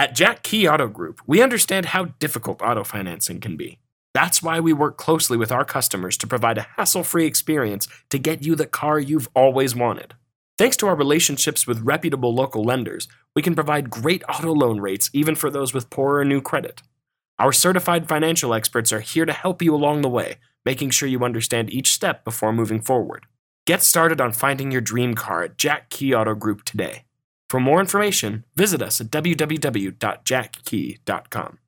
At Jack Key Auto Group, we understand how difficult auto financing can be. That's why we work closely with our customers to provide a hassle free experience to get you the car you've always wanted. Thanks to our relationships with reputable local lenders, we can provide great auto loan rates even for those with poorer new credit. Our certified financial experts are here to help you along the way, making sure you understand each step before moving forward. Get started on finding your dream car at Jack Key Auto Group today. For more information, visit us at www.jackkey.com.